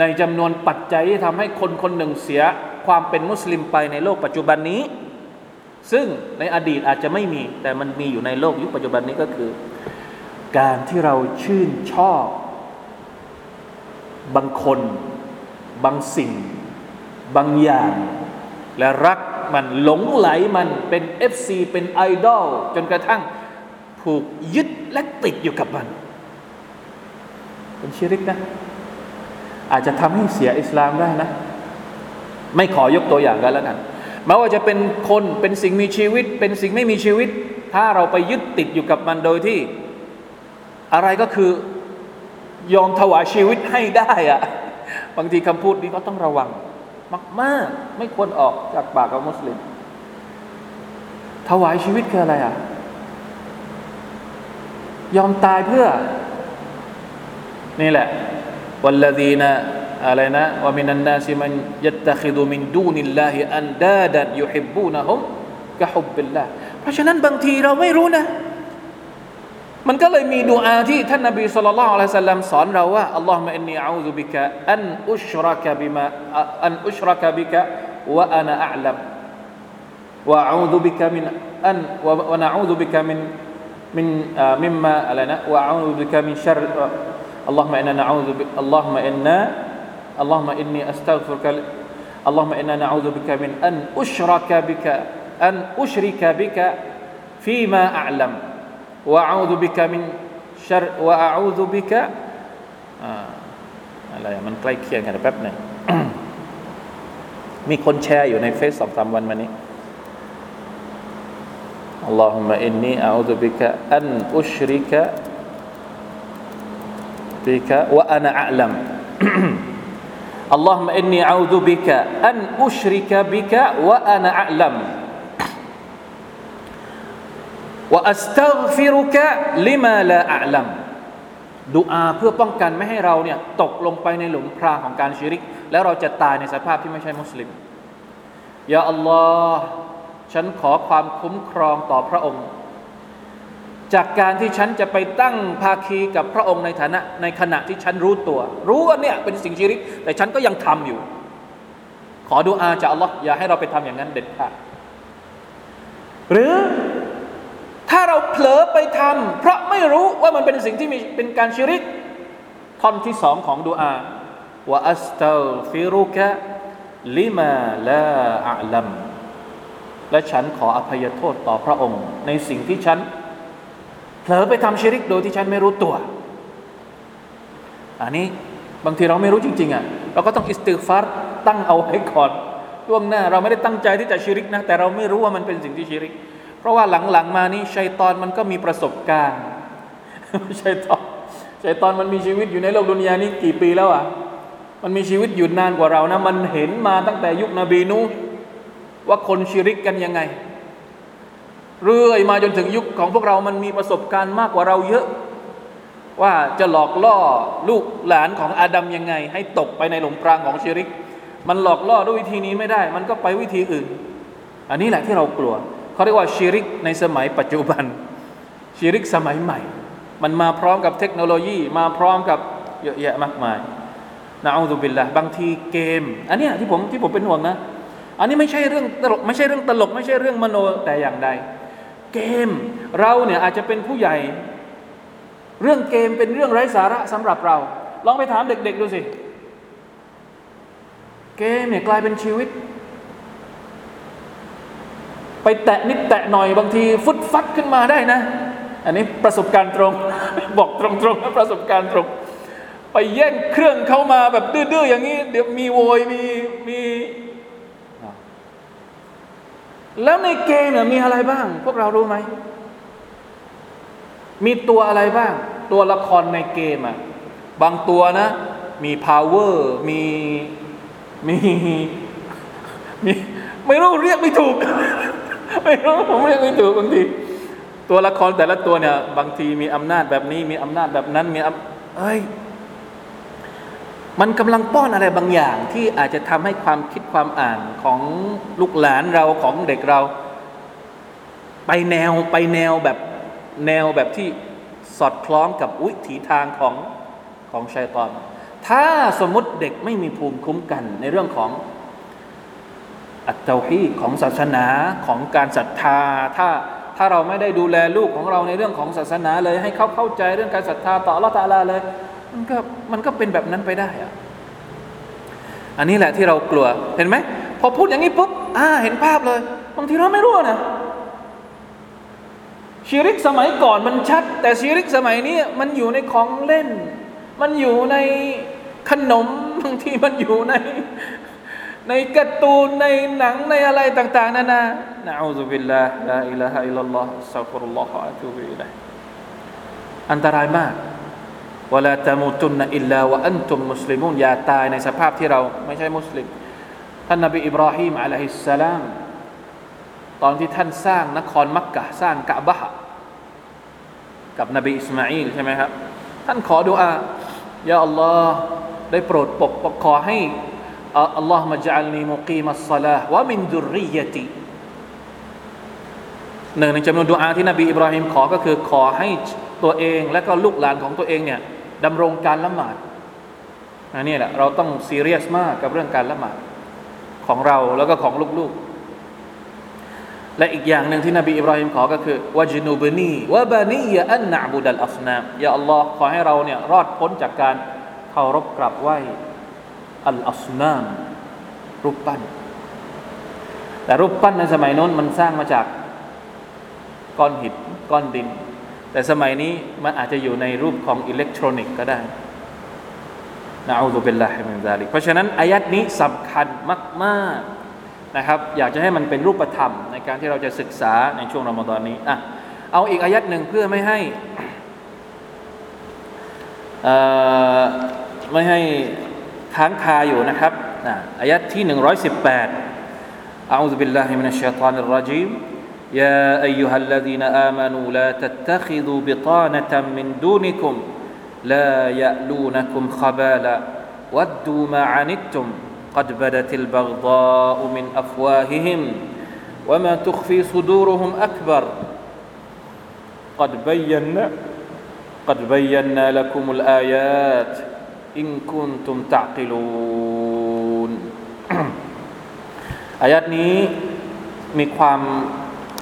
ในจำนวนปัจจัยที่ทำให้คนคนหนึ่งเสียความเป็นมุสลิมไปในโลกปัจจุบันนี้ ซึ่งในอดีตอาจจะไม่มี แต่มันมีอยู่ในโลกยุคปัจจุบันนี้ก็คือ การที่เราชื่นชอบ บางคน บางสิ่ง บางอย่าง และรักมันหลงไหลมันเป็น FC เป็นไอดอลจนกระทั่งผูกยึดและติดอยู่กับมัน เป็นชิริกนะ อาจจะทำให้เสียอิสลามได้นะ ไม่ขอยกตัวอย่างกันแล้วกันไม่ว่าจะเป็นคนเป็นสิ่งมีชีวิต เป็นสิ่งไม่มีชีวิต ถ้าเราไปยึดติดอยู่กับมันโดยที่ อะไรก็คือยอมถวายชีวิตให้ได้อะบางทีคำพูดนี้ก็ต้องระวัง มาก ๆ ไม่ควรออกจากปากของมุสลิม ถวายชีวิตคืออะไรอะ ยอมตายเพื่อ นี่แหละวัลลดีนะอะไรนะว่ามินันนาซิมันยัตตะคิดูมินดูนิลลาฮิอันดาดันยุฮิบบูนะฮุมกะฮุบบิลลาเพราะฉะนั้นบางทีเราไม่รู้นะ มันก็เลยมีดูอาที่ท่านนบีสุลต่านละสัลลัมสอนเราว่าอัลลอฮฺมะอินนีอูซุบิกะอันอุชรักบิมาอันอุชรักบิกะวะอานะอัลัมวะอูซุบิกะมินอันวะนะอูซุบิกะมินมินมิมมาอะไรนะวะอูซุบิกะมินชัรอัลลอฮฺมะอินนานะอูซุบิอัลลอฮฺมะอินนาอัลลอฮฺมะอินนีอัสตัฆฟิรุกะอัลลอฮฺมะอินนานะอูซุบิกะมินอันอุชรักบิกะอันอุชริกบิกะฟีมาอัลัม وأعوذ بك من شر وأعوذ بك อะไรมันใกล้เคียงกันแป๊บหนึ่งมีคนแชร์อยู่ในเฟซสองสามวันมานี้ اللهم إني أعوذ بك أن أشرك بك وأنا أعلم اللهم إني أعوذ بك أن أشرك بك وأنا أعلم อัสตัฆฟิรุกะลิมาลาอัลัมดูอาเพื่อป้องกันไม่ให้เราเนี่ยตกลงไปในหลุมพรางของการชิริก แล้วเราจะตายในสภาพที่ไม่ใช่มุสลิมยาอัลลอฮ์ฉันขอความคุ้มครองต่อพระองค์ จากการที่ฉันจะไปตั้งภาคีกับพระองค์ในฐานะในขณะที่ฉันรู้ตัว รู้ว่าเนี่ยเป็นสิ่งชิริก แต่ฉันก็ยังทำอยู่ ขอดูอาจากอัลลอฮ์อย่าให้เราไปทำอย่างนั้นเด็ดขาดหรือ ถ้าเราเผลอไปทำเพราะไม่รู้ว่ามันเป็นสิ่งที่มีเป็นการชิริกท่อนที่สองของดูอาว่าอัสตัลฟิรุกะลิมาลาอัลัมและฉันขออภัยโทษต่อพระองค์ ในสิ่งที่ฉันเผลอไปทำชิริกโดยที่ฉันไม่รู้ตัว อันนี้บางทีเราไม่รู้จริงๆอะเราก็ต้องอิสติฟารตั้งเอาไว้ก่อนล่วงหน้า เราไม่ได้ตั้งใจที่จะชิริกนะ แต่เราไม่รู้ว่ามันเป็นสิ่งที่ชิริก เพราะว่าหลังๆมานี้ชัยตอนมันก็มีประสบการณ์ชัยตอนชัยตอนมันมีชีวิตอยู่ในโลกดุนยานี้กี่ปีแล้วอะมันมีชีวิตอยู่นานกว่าเรานะ มันเห็นมาตั้งแต่ยุคนบีนูว่าคนชิริกกันยังไง เรื่อยมาจนถึงยุคของพวกเรามันมีประสบการณ์มากกว่าเราเยอะ ว่าจะหลอกล่อลูกหลานของอาดัมยังไง ให้ตกไปในหลุมพรางของชิริก มันหลอกล่อด้วยวิธีนี้ไม่ได้ มันก็ไปวิธีอื่น อันนี้แหละที่เรากลัว เขาเรียกว่าชิริกในสมัยปัจจุบันชิริกสมัยใหม่ มันมาพร้อมกับเทคโนโลยี มาพร้อมกับเยอะแยะมากมายนะอูซุบิลละบางทีเกม อันนี้ที่ผมที่ผมเป็นห่วงนะ อันนี้ไม่ใช่เรื่องตลกไม่ใช่เรื่องตลก ไม่ใช่เรื่องมโนแต่อย่างใด เกมเราเนี่ยอาจจะเป็นผู้ใหญ่ เรื่องเกมเป็นเรื่องไร้สาระสำหรับเรา ลองไปถามเด็ก ๆ ดูสิ เกมเนี่ยกลายเป็นชีวิต ไปแตะนิดแตะหน่อยบางทีฟุดฟัดขึ้นมาได้นะ อันนี้ประสบการณ์ตรง บอกตรงๆนะประสบการณ์ตรง ไปแย่งเครื่องเข้ามาแบบดื้อๆอย่างนี้ เดี๋ยวมีโวยมีมีแล้วในเกมเนี่ยมีอะไรบ้าง พวกเรารู้ไหม มีตัวอะไรบ้าง ตัวละครในเกมอะบางตัวนะ มี power มีมีมี ไม่รู้เรียกไม่ถูก ไม่รู้ผมเรียกไม่ถูกบางที ตัวละครแต่ละตัวเนี่ย บางทีมีอำนาจแบบนี้ มีอำนาจแบบนั้นมีเอ้ยมันกำลังป้อนอะไรบางอย่างที่อาจจะทำให้ความคิดความอ่านของลูกหลานเราของเด็กเรา ไปแนวไปแนวแบบแนวแบบที่สอดคล้องกับวิถีทางของของชัยตอน ถ้าสมมติเด็กไม่มีภูมิคุ้มกันในเรื่องของ อัตเตาฮีของศาสนาของการศรัทธา ถ้าถ้าเราไม่ได้ดูแลลูกของเราในเรื่องของศาสนาเลย ให้เขาเข้าใจเรื่องการศรัทธาต่อละตาลาเลย มันก็มันก็เป็นแบบนั้นไปได้อะอันนี้แหละที่เรากลัวเห็นไหมพอพูดอย่างนี้ปุ๊บอ่าเห็นภาพเลยบางทีเราไม่รู้นะชีริกสมัยก่อนมันชัด แต่ชีริกสมัยนี้มันอยู่ในของเล่น มันอยู่ในขนมบางทีมันอยู่ใน ในการ์ตูนในหนังในอะไรต่าง ๆนานานะอูซุบิลลาห์ลาอิลาฮะอิลลัลลอฮ์สัฟุรุลลอฮ์อะตูบิอิลัยอันตรายมากวลาตมุตุนอิลลาวะอันตุมมุสลิมุนอย่าตายในสภาพที่เราไม่ใช่มุสลิม ท่านนบีอิบราฮิมอะลัยฮิสสลาม ตอนที่ท่านสร้างนครมักกะสร้างกะบะกับนบีอิสมาอิลใช่ไหมครับ ท่านขอดุอายาอัลลอฮ์ได้โปรดปกปกขอให้ อัลลอฮ์มาจัลนีมุกีมัสซลาวะมินดุริยติหนึ่งในจำนวนดุอาที่นบีอิบราฮิมขอก็คือขอให้ตัวเองและก็ลูกหลานของตัวเองเนี่ยดำรงการละหมาดอันนี้แหละเราต้องซีเรียสมากกับเรื่องการละหมาดของเราแล้วก็ของลูกๆ และอีกอย่างหนึ่งที่นบีอิบราฮิมขอก็คือวาจนูบนีวะบานียอันนาบุดัลอัสนามยาอัลลอฮ์ขอให้เราเนี่ยรอดพ้นจากการเคารพกราบไหว้ อัลอัสนาม รูปปั้น แต่รูปปั้นในสมัยโน้นมันสร้างมาจากก้อนหินก้อนดิน แต่สมัยนี้มันอาจจะอยู่ในรูปของอิเล็กทรอนิกส์ก็ได้نعوذ بالله من ذلكเพราะฉะนั้นอายัดนี้สำคัญมากๆนะครับ อยากจะให้มันเป็นรูปธรรม ในการที่เราจะศึกษาในช่วงรอมฎอนนี้อะเอาอีกอายัดหนึ่งเพื่อไม่ให้ไม่ให้ ค้างคาอยู่นะครับอายัดที่118อาอูซุบิลลาฮิมินัชชัยฏอนิรรจีม يا أيها الذين آمنوا لا تتخذوا بطانة من دونكم لا يألونكم خبالا ودوا ما عنتم قد بدت البغضاء من أفواههم وما تخفي صدورهم أكبر قد بينا قد بينا لكم الآيات อิงคุนตุมตะกิลูนอายัดนี้มีความ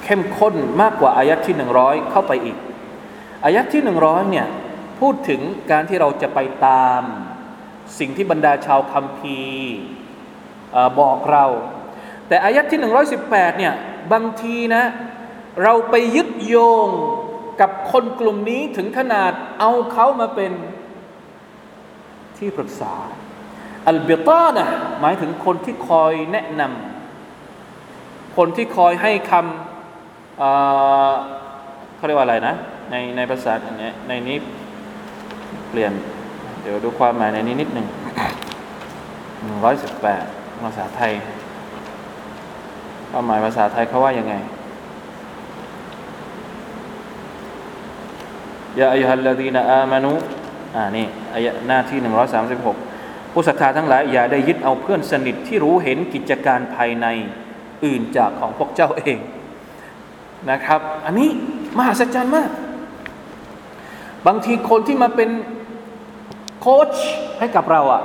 เข้มข้นมากกว่าอายัดที่หนึ่งร้อยเข้าไปอีก อายัดที่หนึ่งร้อยเนี่ยพูดถึงการที่เราจะไปตาม สิ่งที่บรรดาชาวคัมภีร์บอกเรา แต่อายัดที่งร้อยสิบแปดเนี่ยบางทีนะเราไปยึดโยงกับคนกลุ่มนี้ถึงขนาดเอาเขามาเป็น ที่ปรึกษา อัลเบตานะหมายถึงคนที่คอยแนะนำคนที่คอยให้คำเขาเรียกว่าอะไรนะ ในในภาษาอันนี้ในนี้เปลี่ยน เดี๋ยวดูความหมายในนี้นิดหนึ่งหนึ่งร้อยสิบแปดภาษาไทยความหมายภาษาไทยเขาว่ายังไงยาอัยฮัลลดีนอามานุ อ่านี่อายะหน้าที่หนึ่งร้อยสามสิบหกผู้ศรัทธาทั้งหลายอย่าได้ยึดเอาเพื่อนสนิทที่รู้เห็นกิจการภายในอื่นจากของพวกเจ้าเองนะครับ อันนี้มหัศจรรย์มาก บางทีคนที่มาเป็นโค้ชให้กับเราอะ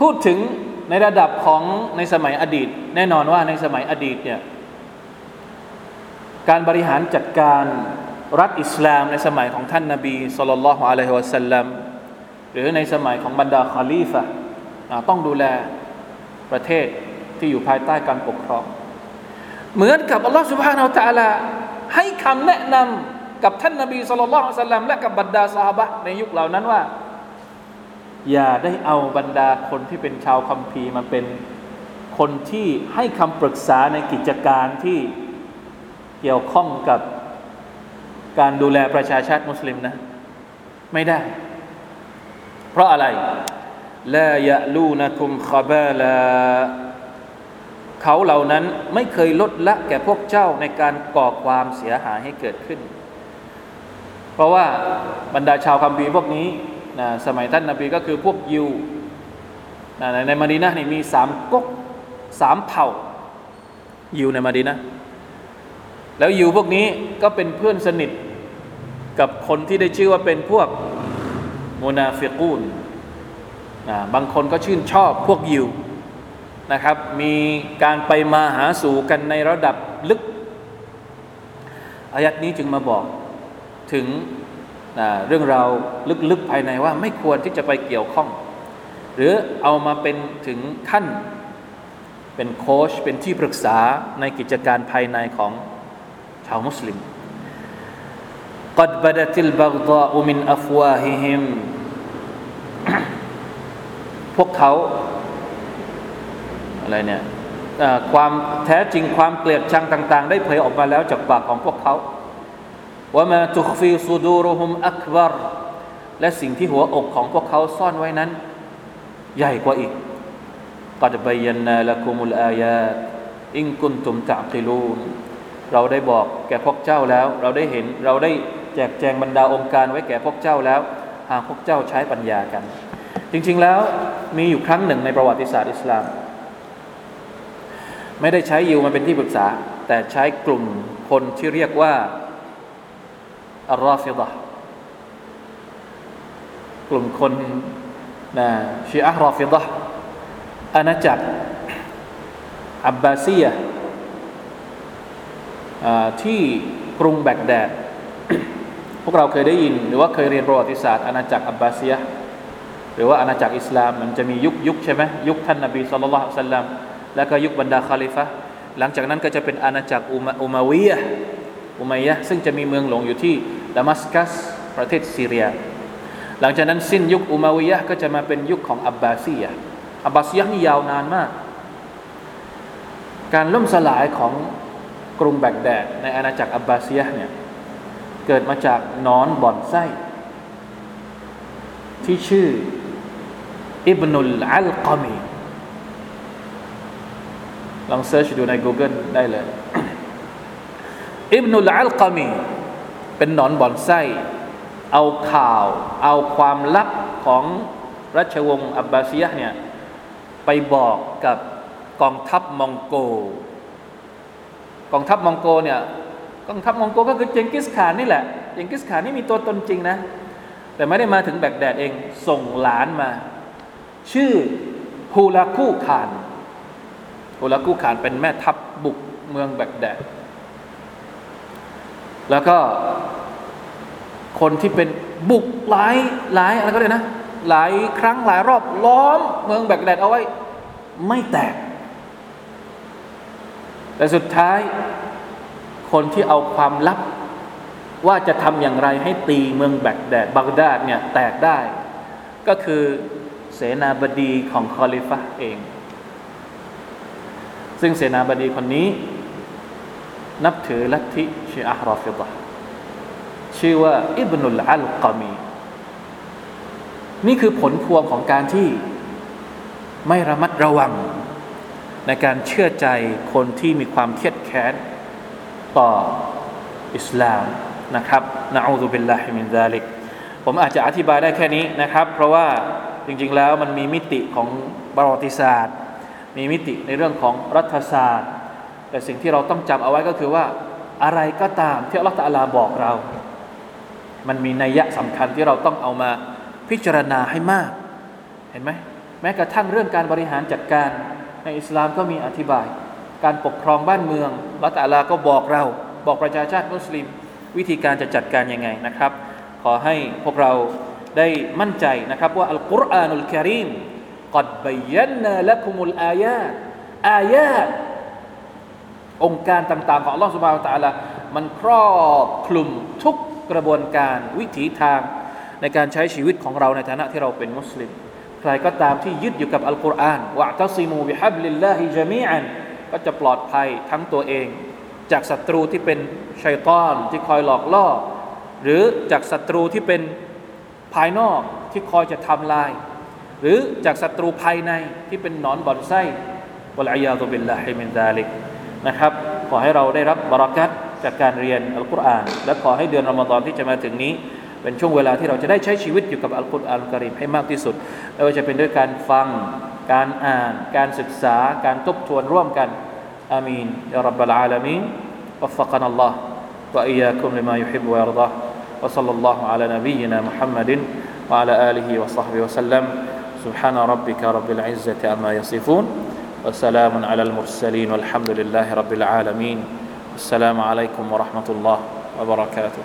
พูดถึงในระดับของในสมัยอดีต แน่นอนว่าในสมัยอดีตเนี่ยการบริหารจัดการ รัฐอิสลามในสมัยของท่านนาบีสุลต่านละฮ์อะลัยฮิวะสัลลัมหรือในสมัยของบรรดาคาลีฟะต้องดูแลประเทศที่อยู่ภายใต้การปกครอง เหมือนกับอัลลอฮฺสุบฮานาอัลตะลาให้คำแนะนำกับท่านนาบีสุลต่านละสัลลัมและกับบรรดาสหบะในยุคเหล่านั้นว่า อย่าได้เอาบรรดาคนที่เป็นชาวคัมภีร์มาเป็นคนที่ให้คำปรึกษาในกิจการที่เกี่ยวข้องกับ การดูแลประชาชาติมุสลิมนะ ไม่ได้ เพราะอะไรลายะลูนะคุมขบาลาเขาเหล่านั้นไม่เคยลดละแก่พวกเจ้าในการก่อความเสียหายให้เกิดขึ้น เพราะว่าบรรดาชาวคัมภีร์พวกนี้นะสมัยท่านนาบีก็คือพวกยิวนะในมาดีนะนี่มีสามก๊กสามเผ่ายิวในมาดีนะแล้วยิวพวกนี้ก็เป็นเพื่อนสนิท กับคนที่ได้ชื่อว่าเป็นพวกโมนาฟิกูนนะบางคนก็ชื่นชอบพวกยิวนะครับ มีการไปมาหาสู่กันในระดับลึก อายัดนี้จึงมาบอกถึงนะเรื่องราวลึกๆภายในว่าไม่ควรที่จะไปเกี่ยวข้อง หรือเอามาเป็นถึงขั้นเป็นโค้ชเป็นที่ปรึกษาในกิจการภายในของชาวมุสลิม قد بدت البغضاء من أفواههم พวกเขาอะไรเนี่ยความแท้จริงความเกลียดชังต่าง ๆ ได้เผยออกมาแล้วจากปากของพวกเขาว่ามาตุคฟีซูดูรุฮุมอักบารและสิ่งที่หัวอกของพวกเขาซ่อนไว้นั้น ใหญ่กว่าอีกกัดบยันนาละคุมุลอายาอิงกุนตุมตะกิลูนเราได้บอกแก่พวกเจ้าแล้ว เราได้เห็นเราได้แ จกแจงบรรดาองค์การไว้แก่พวกเจ้าแล้ว หากพวกเจ้าใช้ปัญญากัน จริง ๆ แล้วมีอยู่ครั้งหนึ่งในประวัติศาสตร์อิสลาม ไม่ได้ใช้ยิวมาเป็นที่ปรึกษา แต่ใช้กลุ่มคนที่เรียกว่าอัลรอฟิดะกลุ่มคนนะชีอะห์รอฟิดะอาณาจักรอับบาซียที่กรุงแบกแดด วกเราเคยได้ยิน หรือว่าเคยเรียนประวัติศาสตร์อาณาจักรอับบาซียหรือว่าอาณาจักรอิสลามมันจะมียุคยุคใช่ไหมยุคท่านนบีสุลต่านสัลลัมแล้วก็ยุคบรรดาคาลิฟะหลังจากนั้นก็จะเป็นอาณาจักรอุมาวียอุมัยยะซึ่งจะมีเมืองหลวงอยู่ที่ดามัสกัสประเทศซีเรีย หลังจากนั้นสิ้นยุคอุมาวียะก็จะมาเป็นยุคของอับบาซียะอับบาซียนี่ยาวนานมาก การล่มสลายของกรุงแบกแดดในอาณาจักรอับบาซียะเนี่ย เกิดมาจากนอนบ่อนไส้ ที่ชื่อ อิบนุลอัลกามีลอง search ดูใน Google ได้เลย อิบนุลอัลกามี เป็นหนอนบ่อนไส้ เอาข่าว เอาความลับของราชวงศ์อับบาซียะเนี่ย ไปบอกกับกองทัพมองโก กองทัพมองโกเนี่ย กองทัพมองโกก็คือเจงกิสข่านนี่แหละ เจงกิสข่านนี่มีตัวตนจริงนะ แต่ไม่ได้มาถึงแบกแดดเอง ส่งหลานมา ชื่อฮูลาคู่ขานฮูลาคู่ขานเป็นแม่ทัพบุกเมืองแบกแดด แล้วก็คนที่เป็นบุกหลายหลายอะไรก็เลยนะ หลายครั้งหลายรอบล้อมเมืองแบกแดดเอาไว้ไม่แตก แต่สุดท้าย คนที่เอาความลับ ว่าจะทำอย่างไรให้ตีเมืองแบกแดดบักดาดเนี่ยแตกได้ ก็คือเสนาบดีของคอลิฟะเอง ซึ่งเสนาบดีคนนี้ นับถือลัทธิชีอะห์รอฟิดะชื่อว่าอิบนุลอัลกามี นี่คือผลพวงของการที่ไม่ระมัดระวัง ในการเชื่อใจคนที่มีความเคียดแค้น ต่ออิสลามนะครับنعوذ بالله من ذلك ผมอาจจะอธิบายได้แค่นี้นะครับ เพราะว่าจริงๆแล้วมันมีมิติของประวัติศาสตร์ มีมิติในเรื่องของรัฐศาสตร์ แต่สิ่งที่เราต้องจำเอาไว้ก็คือว่าอะไรก็ตามที่อัลลอฮฺตะลาบอกเรา มันมีนัยยะสำคัญที่เราต้องเอามาพิจารณาให้มาก เห็นไหมแม้กระทั่งเรื่องการบริหารจัดการในอิสลามก็มีอธิบาย การปกครองบ้านเมืองละตาลาก็บอกเรา บอกประชาชาติมุสลิม วิธีการจะจัดการยังไงนะครับ ขอให้พวกเราได้มั่นใจนะครับ ว่าอัลกุรอานุลกิริมกัดบยันนาละคุมุลอายาอายาองค์การต่างๆ ของอัลลอฮฺสุบฮานตะอาลามันครอบคลุมทุกกระบวนการวิถีทางในการใช้ชีวิตของเราในฐานะที่เราเป็นมุสลิม ใครก็ตามที่ยึดอยู่กับอัลกุรอาน واعتصموا بحبل الله جميعا ก็จะปลอดภัยทั้งตัวเอง จากศัตรูที่เป็นชัยตอนที่คอยหลอกล่อ หรือจากศัตรูที่เป็นภายนอกที่คอยจะทำลาย หรือจากศัตรูภายในที่เป็นหนอนบ่อนไส้ والعياذ بالله من ذلكนะครับ ขอให้เราได้รับบารักัตจากการเรียนอัลกุรอาน และขอให้เดือนรอมฎอนที่จะมาถึงนี้ เป็นช่วงเวลาที่เราจะได้ใช้ชีวิตอยู่กับอัลกุรอานกริมให้มากที่สุดไม่ว่าจะเป็นด้วยการฟัง การอ่าน การศึกษา การทบทวนร่วมกัน อามีนยารับบลอาลามีน وفقنا الله وإياكم لما يحب ويرضاه وصلى الله على نبينا محمد وعلى آله وصحبه وسلم سبحان ربك رب العزة عما يصفون وسلام على المرسلين والحمد لله رب العالمين السلام عليكم ورحمة الله وبركاته